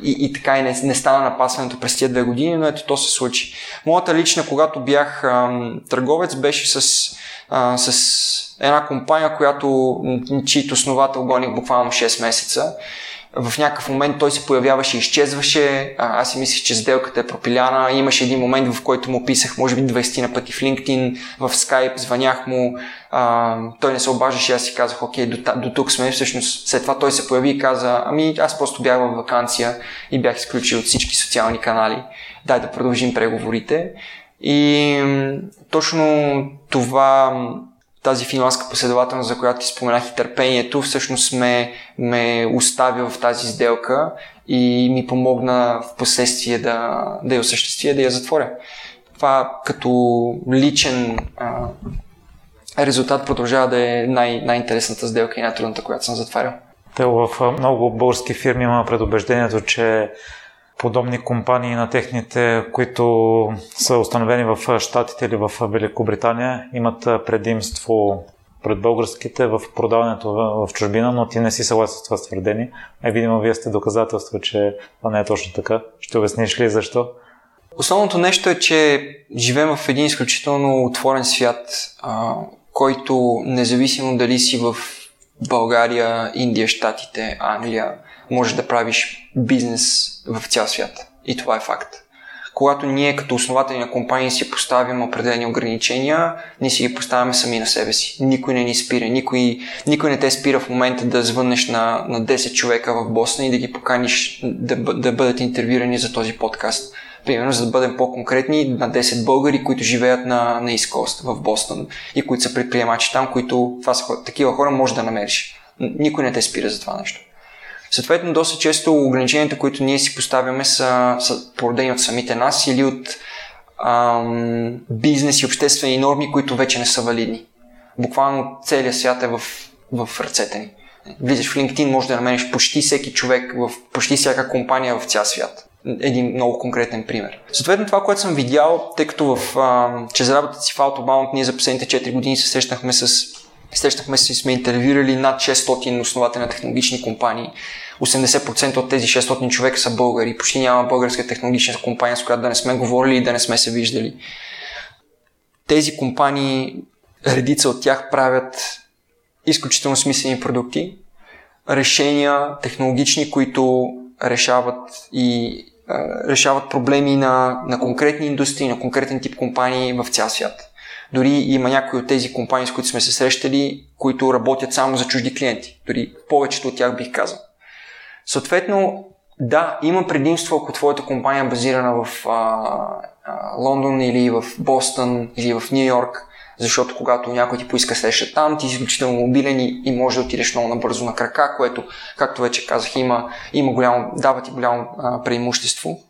И, и така и не, не стана напасването през тези две години, но ето то се случи. Моята лична, когато бях ам, търговец, беше с, а, с една компания, която, чието основател гоних буквално 6 месеца в някакъв момент той се появяваше и изчезваше. А, аз си мислех, че сделката е пропиляна. Имаше един момент, в който му писах, може би 20 на пъти в LinkedIn, в Skype, звънях му. А, той не се обаждаше, аз си казах, окей, до, до тук сме. Всъщност, след това той се появи и каза, ами аз просто бях в вакансия и бях изключил от всички социални канали. Дай да продължим преговорите. И точно това тази финландска последователност, за която ти споменах и търпението, всъщност ме, ме остави в тази сделка и ми помогна в последствие да, да я осъществя, да я затворя. Това като личен а, резултат продължава да е най- най-интересната сделка и най-трудната, която съм затварял. Те в много български фирми има предубеждението, че подобни компании на техните, които са установени в Штатите или в Великобритания, имат предимство пред българските в продаването в, чужбина, но ти не си съгласен с това твърдение. А видимо, вие сте доказателство, че това не е точно така. Ще обясниш ли защо? Основното нещо е, че живеем в един изключително отворен свят, който независимо дали си в България, Индия, Штатите, Англия, можеш да правиш бизнес в цял свят. И това е факт. Когато ние като основатели на компании си поставим определени ограничения, ние си ги поставяме сами на себе си. Никой не ни спира. Никой, никой не те спира в момента да звъннеш на, на 10 човека в Босна и да ги поканиш да, да бъдат интервюирани за този подкаст. Примерно, за да бъдем по-конкретни, на 10 българи, които живеят на, на East в Бостон и които са предприемачи там, които това са такива хора може да намериш. Никой не те спира за това нещо. Съответно, доста често ограниченията, които ние си поставяме, са, са породени от самите нас или от ам, бизнес и обществени норми, които вече не са валидни. Буквално целият свят е в, в ръцете ни. Влизаш в LinkedIn, може да намериш почти всеки човек в почти всяка компания в цял свят. Един много конкретен пример. Съответно, това, което съм видял, тъй като в, а, чрез работата си в Autobound, ние за последните 4 години се срещнахме с Срещахме се и сме интервюрали над 600 основатели на технологични компании. 80% от тези 600 човека са българи. Почти няма българска технологична компания, с която да не сме говорили и да не сме се виждали. Тези компании, редица от тях правят изключително смислени продукти, решения технологични, които решават и решават проблеми на, на конкретни индустрии, на конкретен тип компании в цял свят. Дори има някои от тези компании, с които сме се срещали, които работят само за чужди клиенти. Дори повечето от тях бих казал. Съответно, да, има предимство, ако твоята компания е базирана в а, а, Лондон или в Бостън или в Нью Йорк, защото когато някой ти поиска среща там, ти си изключително мобилен и, и може да отидеш много набързо на крака, което, както вече казах, има, има голямо, дава ти голямо а, преимущество.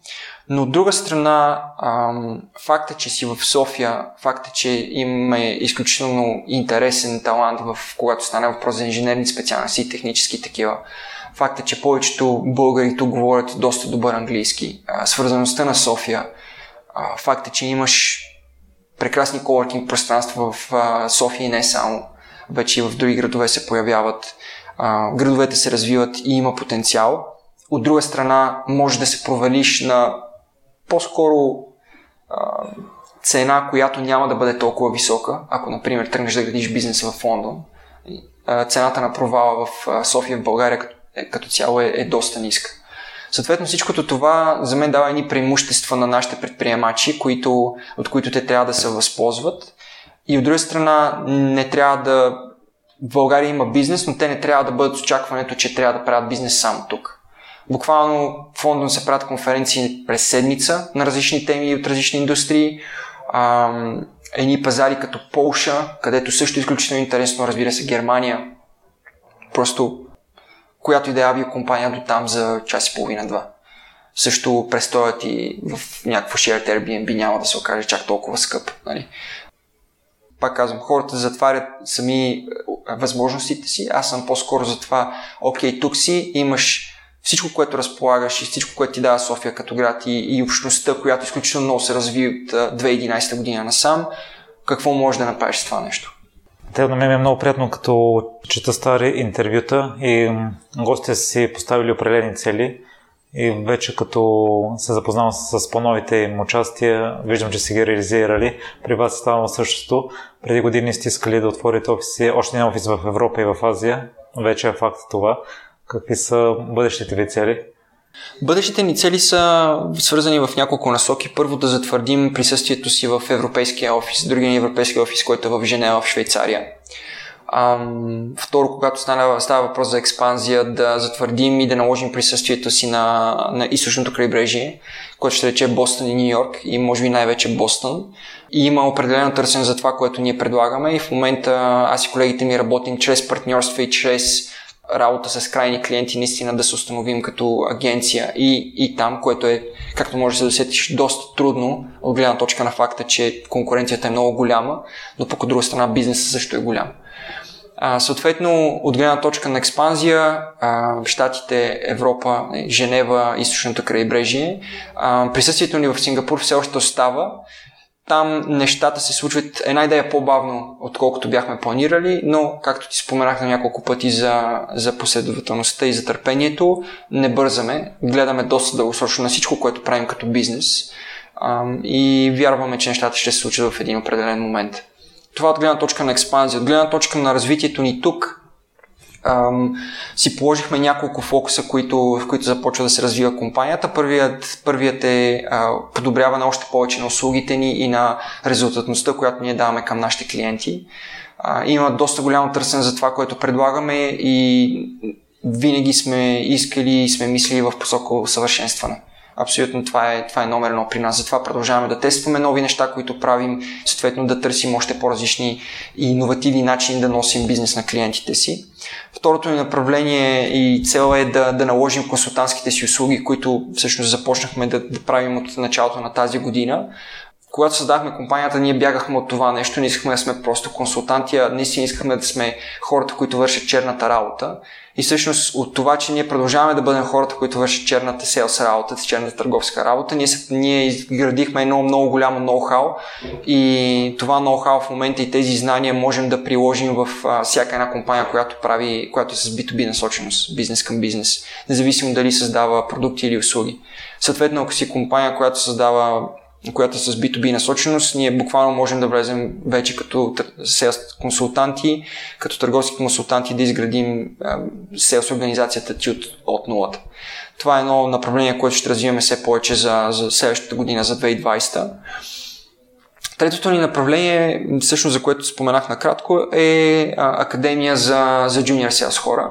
Но от друга страна, ам, факта, че си в София, факта, че имаме изключително интересен талант, в когато стане въпрос за инженерни специалности и технически такива, факта, че повечето българи тук говорят доста добър английски, а, свързаността на София, а, факта, че имаш прекрасни коворкинг пространства в а, София и не само, вече и в други градове се появяват, а, градовете се развиват и има потенциал. От друга страна, може да се провалиш на по-скоро а, цена, която няма да бъде толкова висока, ако, например, тръгнеш да градиш бизнес в Лондон. Цената на провала в София, в България като, е, като цяло е, е доста ниска. Съответно всичкото това за мен дава едни преимущества на нашите предприемачи, които, от които те трябва да се възползват. И от друга страна не трябва да... В България има бизнес, но те не трябва да бъдат с очакването, че трябва да правят бизнес само тук. Буквално в Лондон се правят конференции през седмица на различни теми от различни индустрии. Ам, едни пазари като Полша, където също е изключително интересно, разбира се, Германия. Просто която и да е авиокомпания до там за час и половина-два. Също престоят и в някакво shared Airbnb няма да се окаже чак толкова скъп. Нали? Пак казвам, хората затварят сами възможностите си. Аз съм по-скоро за това, окей, тук си, имаш всичко, което разполагаш и всичко, което ти дава София като град и, и общността, която изключително много се разви от 2011 година насам, какво можеш да направиш с това нещо? Те на мен е много приятно, като чета стари интервюта и гостите си поставили определени цели и вече като се запознавам с по-новите им участия, виждам, че си ги реализирали. При вас ставало същото. Преди години сте искали да отворите офиси, още един офис в Европа и в Азия. Вече е факт това. Какви са бъдещите ви цели? Бъдещите ни цели са свързани в няколко насоки. Първо да затвърдим присъствието си в Европейския офис, другия европейски офис, който е в Женева, в Швейцария. Ам, второ, когато става, става въпрос за експанзия, да затвърдим и да наложим присъствието си на, на източното крайбрежие, което ще рече Бостън и Нью Йорк и може би най-вече Бостън. И има определено търсене за това, което ние предлагаме и в момента аз и колегите ми работим чрез партньорства и чрез работа с крайни клиенти, наистина да се установим като агенция и, и там, което е, както може да се досетиш, доста трудно от гледна точка на факта, че конкуренцията е много голяма, но пък от друга страна бизнесът също е голям. А, съответно, от гледна точка на експанзия, а, Штатите, Европа, Женева, източното крайбрежие, присъствието ни в Сингапур все още остава. Там нещата се случват една идея по-бавно, отколкото бяхме планирали, но както ти споменах на няколко пъти за, за последователността и за търпението, не бързаме, гледаме доста дългосрочно на всичко, което правим като бизнес и вярваме, че нещата ще се случат в един определен момент. Това от гледна точка на експанзия, от гледна точка на развитието ни тук, ам, си положихме няколко фокуса, които, в които започва да се развива компанията. Първият, първият е а, подобряване още повече на услугите ни и на резултатността, която ние даваме към нашите клиенти. А, има доста голямо търсене за това, което предлагаме и винаги сме искали и сме мислили в посока усъвършенстване. Абсолютно това е, това е номер едно при нас. Затова продължаваме да тестваме нови неща, които правим, съответно да търсим още по-различни и иновативни начини да носим бизнес на клиентите си. Второто ни направление и цел е да, да наложим консултантските си услуги, които всъщност започнахме да, да правим от началото на тази година. Когато създахме компанията, ние бягахме от това нещо, не искахме да сме просто консултанти, а наистина искахме да сме хората, които вършат черната работа. И всъщност от това, че ние продължаваме да бъдем хората, които вършат черната селс работа, черната търговска работа, ние, ние изградихме едно много голямо ноу-хау и това ноу-хау в момента и тези знания можем да приложим в всяка една компания, която прави, която е с B2B насоченост, бизнес към бизнес, независимо дали създава продукти или услуги. Съответно, ако си компания, която създава която е с B2B насоченост, ние буквално можем да влезем вече като селс консултанти, като търговски консултанти да изградим селс организацията ти от, от нулата. Това е едно направление, което ще развиваме все повече за, за следващата година, за 2020. Третото ни направление, всъщност за което споменах накратко, е Академия за, за junior sales хора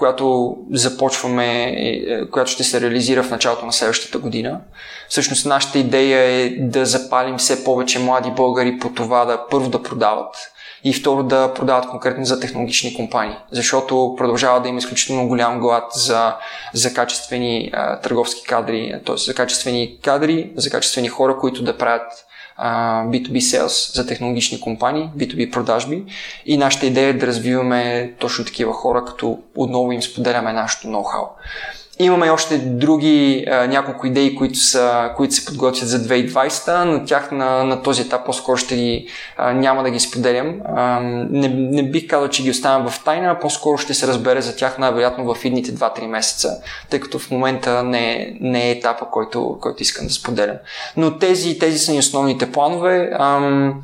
която започваме, е, която ще се реализира в началото на следващата година. Всъщност нашата идея е да запалим все повече млади българи по това да първо да продават и второ да продават конкретно за технологични компании, защото продължава да има изключително голям глад за, за качествени а, търговски кадри, т.е. за качествени кадри, за качествени хора, които да правят B2B sales за технологични компании, B2B продажби и нашата идея е да развиваме точно такива хора, като отново им споделяме нашето ноу-хау. Имаме още други а, няколко идеи, които, са, които се подготвят за 2020, но тях на, на този етап по-скоро ще ги, а, няма да ги споделям. А, не, не бих казал, че ги оставям в тайна, а по-скоро ще се разбере за тях най-вероятно в идните 2-3 месеца, тъй като в момента не, не е етапа, който, който искам да споделям. Но тези, тези са ни основните планове. Ам,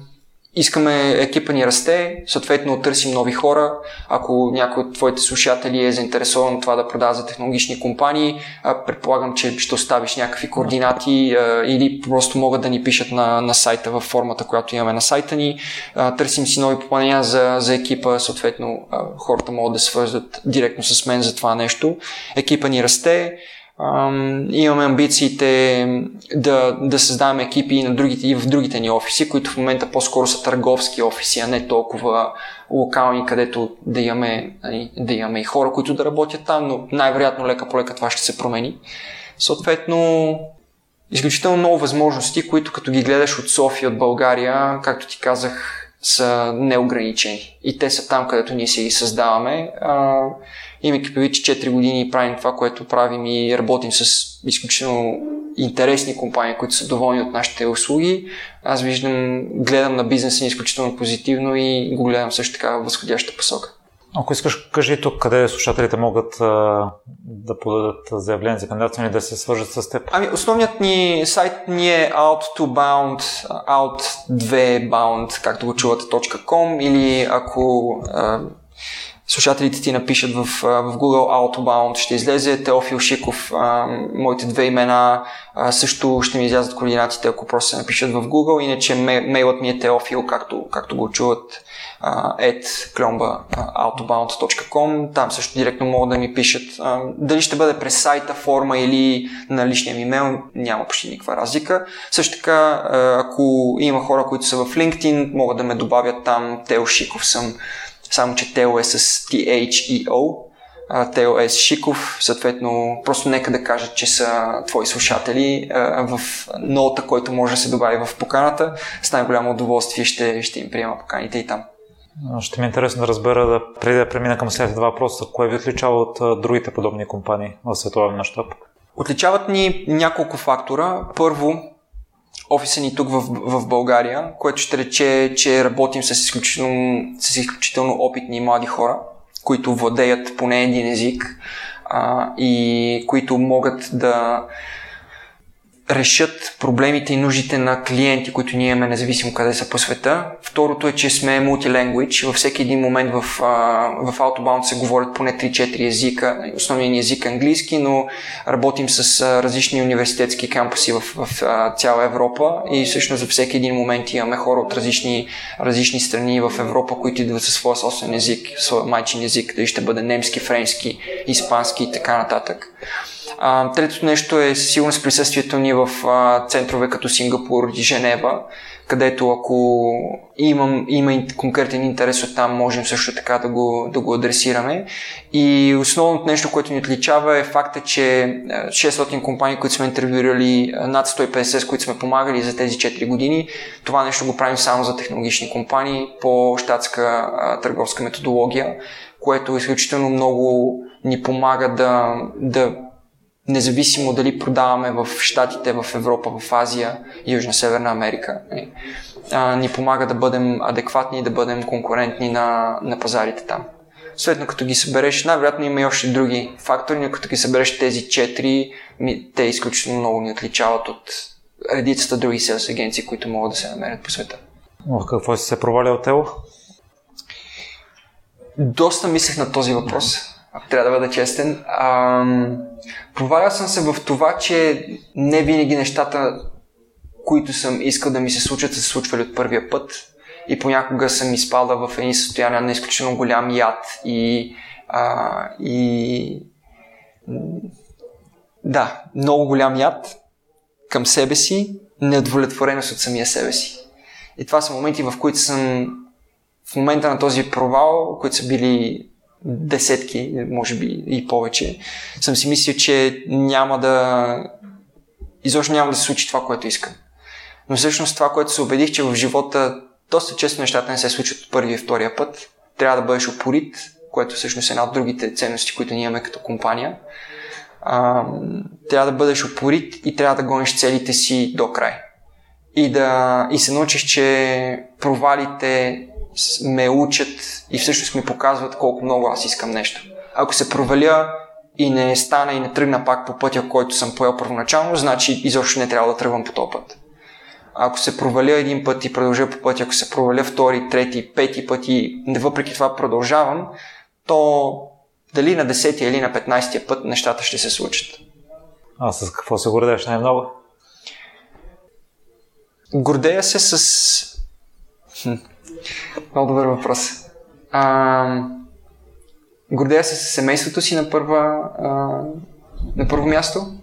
искаме екипа ни расте, съответно търсим нови хора. Ако някой от твоите слушатели е заинтересован това да продава за технологични компании, предполагам, че ще оставиш някакви координати или просто могат да ни пишат на, на сайта във формата, която имаме на сайта ни. Търсим си нови попълнения за, за екипа, съответно хората могат да свързват директно с мен за това нещо. Екипа ни расте, Ам, имаме амбициите да, да създаваме екипи на другите, и в другите ни офиси, които в момента по-скоро са търговски офиси, а не толкова локални, където да имаме, нали, да имаме и хора, които да работят там, но най-вероятно лека по лека това ще се промени. Съответно, изключително много възможности, които като ги гледаш от София, от България, както ти казах, са неограничени. И те са там, където ние си ги създаваме. Имайки предвид, че 4 години правим това, което правим и работим с изключително интересни компании, които са доволни от нашите услуги, аз виждам, гледам на бизнеса ни изключително позитивно и го гледам също така в възходяща посока. Ако искаш, кажи тук къде слушателите могат а, да подадат заявление за кандидатстване и да се свържат с теб. Ами, основният ни сайт ни е out2bound, out2bound, както го чувате, .com или ако а, слушателите ти напишат в, в Google Autobound, ще излезе Теофил Шиков, а, моите две имена, а, също ще ми излязат координатите, ако просто се напишат в Google, иначе мейлът ми е теофил, както, както го чуват at klomba.autobound.com. Там също директно могат да ми пишат. А, дали ще бъде през сайта, форма или на личния ми имейл, няма почти никаква разлика. Също така, ако има хора, които са в LinkedIn, могат да ме добавят там. Тео Шиков съм само че Тео е с T-H-E-O, Тео е с Шиков, съответно просто нека да кажат, че са твои слушатели в ноута, който може да се добави в поканата. С най-голямо удоволствие ще, ще им приема поканите и там. Ще ми е интересно да разбера, да, преди да премина към следните два въпроса, кое ви отличава от другите подобни компании в световен мащаб? Отличават ни няколко фактора. Първо, офиса ни тук в, в България, което ще рече, че работим с изключително, с изключително опитни млади хора, които владеят поне един език а, и които могат да решат проблемите и нуждите на клиенти, които ние имаме, независимо къде са по света. Второто е, че сме мултиленгуидж. Във всеки един момент в, в Autobound се говорят поне 3-4 езика. Основният ни език е английски, но работим с различни университетски кампуси в, в цяла Европа и всъщност за всеки един момент имаме хора от различни, различни страни в Европа, които идват със своя собствен език, своя майчин език, дали ще бъде немски, френски, испански и така нататък. А, третото нещо е със сигурност присъствието ни в а, центрове като Сингапур и Женева, където ако имам, има конкретен интерес от там, можем също така да го, да го адресираме. И основното нещо, което ни отличава е факта, че 600 компании, които сме интервюирали, над 150, с които сме помагали за тези 4 години, това нещо го правим само за технологични компании по щатска търговска методология, което изключително много ни помага да, да независимо дали продаваме в Штатите, в Европа, в Азия, Южна, Северна Америка. Нали, а, ни помага да бъдем адекватни и да бъдем конкурентни на, на пазарите там. Следно, като ги събереш, най-вероятно има и още други фактори, но като ги събереш тези четири, те изключително много ни отличават от редицата други селс агенции, които могат да се намерят по света. В какво си се провалял Тело? Доста мислех на този въпрос, трябва да бъда честен. Ам Провалял съм се в това, че не винаги нещата, които съм искал да ми се случат, са се случвали от първия път и понякога съм изпадал в едни състояния на изключително голям яд и, а, и да, много голям яд към себе си, неудовлетвореност от самия себе си. И това са моменти, в които съм в момента на този провал, които са били десетки, може би и повече, съм си мислил, че няма да... изобщо няма да се случи това, което искам. Но всъщност това, което се убедих, че в живота доста често нещата не се случват от първия и втория път. Трябва да бъдеш упорит, което всъщност е една от другите ценности, които ние имаме като компания. А, трябва да бъдеш упорит и трябва да гониш целите си до край. И, да, и се научиш, че провалите ме учат и всъщност ми показват колко много аз искам нещо. Ако се проваля и не стана и не тръгна пак по пътя, който съм поел първоначално, значи изобщо не трябва да тръгвам по този път. Ако се проваля един път и продължа по пътя, ако се проваля втори, трети, пети път и въпреки това продължавам, то дали на 10 или на 15 път нещата ще се случат. А с какво се гордееш най-много? Гордея се с... Много добър въпрос. А, гордея се с семейството си на, първа, а, на първо място.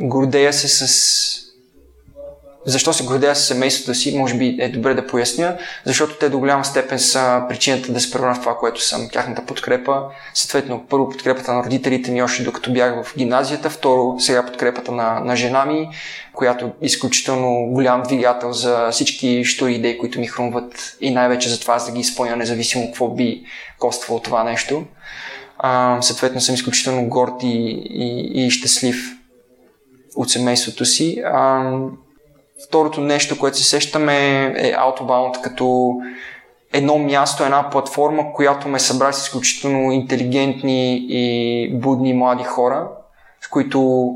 Гордея се с защо се гордея с семейството си, може би е добре да поясня, защото те до голяма степен са причината да се превърна в това, което съм, тяхната подкрепа. Съответно, първо подкрепата на родителите ми още докато бях в гимназията, второ сега подкрепата на, на жена ми, която е изключително голям двигател за всички штури идеи, които ми хрумват и най-вече за това аз да ги изпълня, независимо какво би коствало това нещо. А, съответно съм изключително горд и, и, и щастлив от семейството си. А, Второто нещо, което се сещаме е Autobound като едно място, една платформа, която ме събра с изключително интелигентни и будни млади хора, с които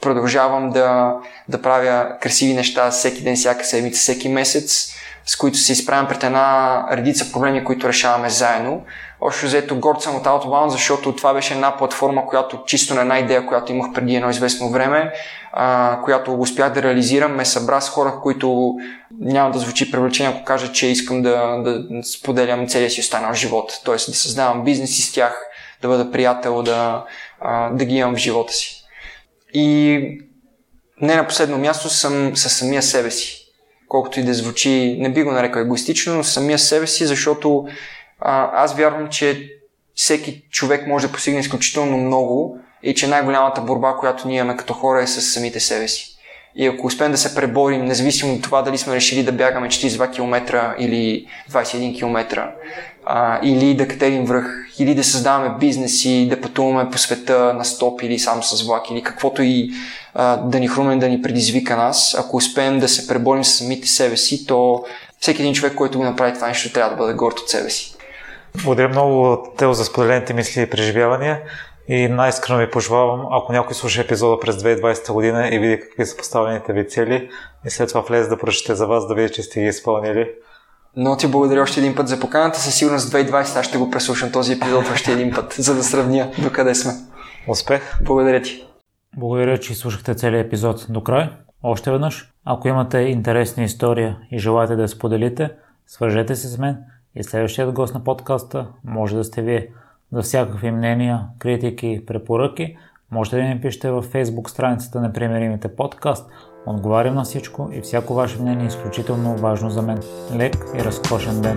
продължавам да, да правя красиви неща всеки ден, всяка седмица, всеки месец, с които се изправям пред една редица проблеми, които решаваме заедно. Общо взето горд съм от Autobound, защото това беше една платформа, която чисто на една идея, която имах преди едно известно време, а, която успях да реализирам, ме събра с хора, които няма да звучи привлечение, ако кажа, че искам да, да споделям целия си останал живот. Тоест да създавам бизнеси с тях, да бъда приятел, да, а, да ги имам в живота си. И не на последно място съм със самия себе си. Колкото и да звучи, не би го нарекал егоистично, но самия себе си, защото аз вярвам, че всеки човек може да постигне изключително много и че най-голямата борба, която ние имаме като хора е с самите себе си. И ако успеем да се преборим, независимо от това дали сме решили да бягаме 42 км или 21 км, а, или да катерим връх, или да създаваме бизнеси, да пътуваме по света на стоп или само с влак, или каквото и а, да ни хрумне, да ни предизвика нас. Ако успеем да се преборим с самите себе си, то всеки един човек, който го направи това нещо, трябва да бъде горд от себе си. Благодаря много, Тео, за споделените мисли и преживявания. И най-искрено ви пожелавам, ако някой слуша епизода през 2020 година и види какви са поставените ви цели и след това влезе да прочете за вас, да види, че сте ги изпълнили. Но ти благодаря още един път за поканата. Със сигурност 2020 аз ще го преслушам този епизод още един път, за да сравня до къде сме. Успех! Благодаря ти! Благодаря, че слушахте целият епизод до край. Още веднъж, ако имате интересна история и желаете да я споделите, свържете се с мен и следващият гост на подкаста може да сте вие. За всякакви мнения, критики, препоръки, можете да ми пишете във Facebook страницата на Примеримите подкаст. Отговарям на всичко и всяко ваше мнение е изключително важно за мен. Лек и разкошен ден!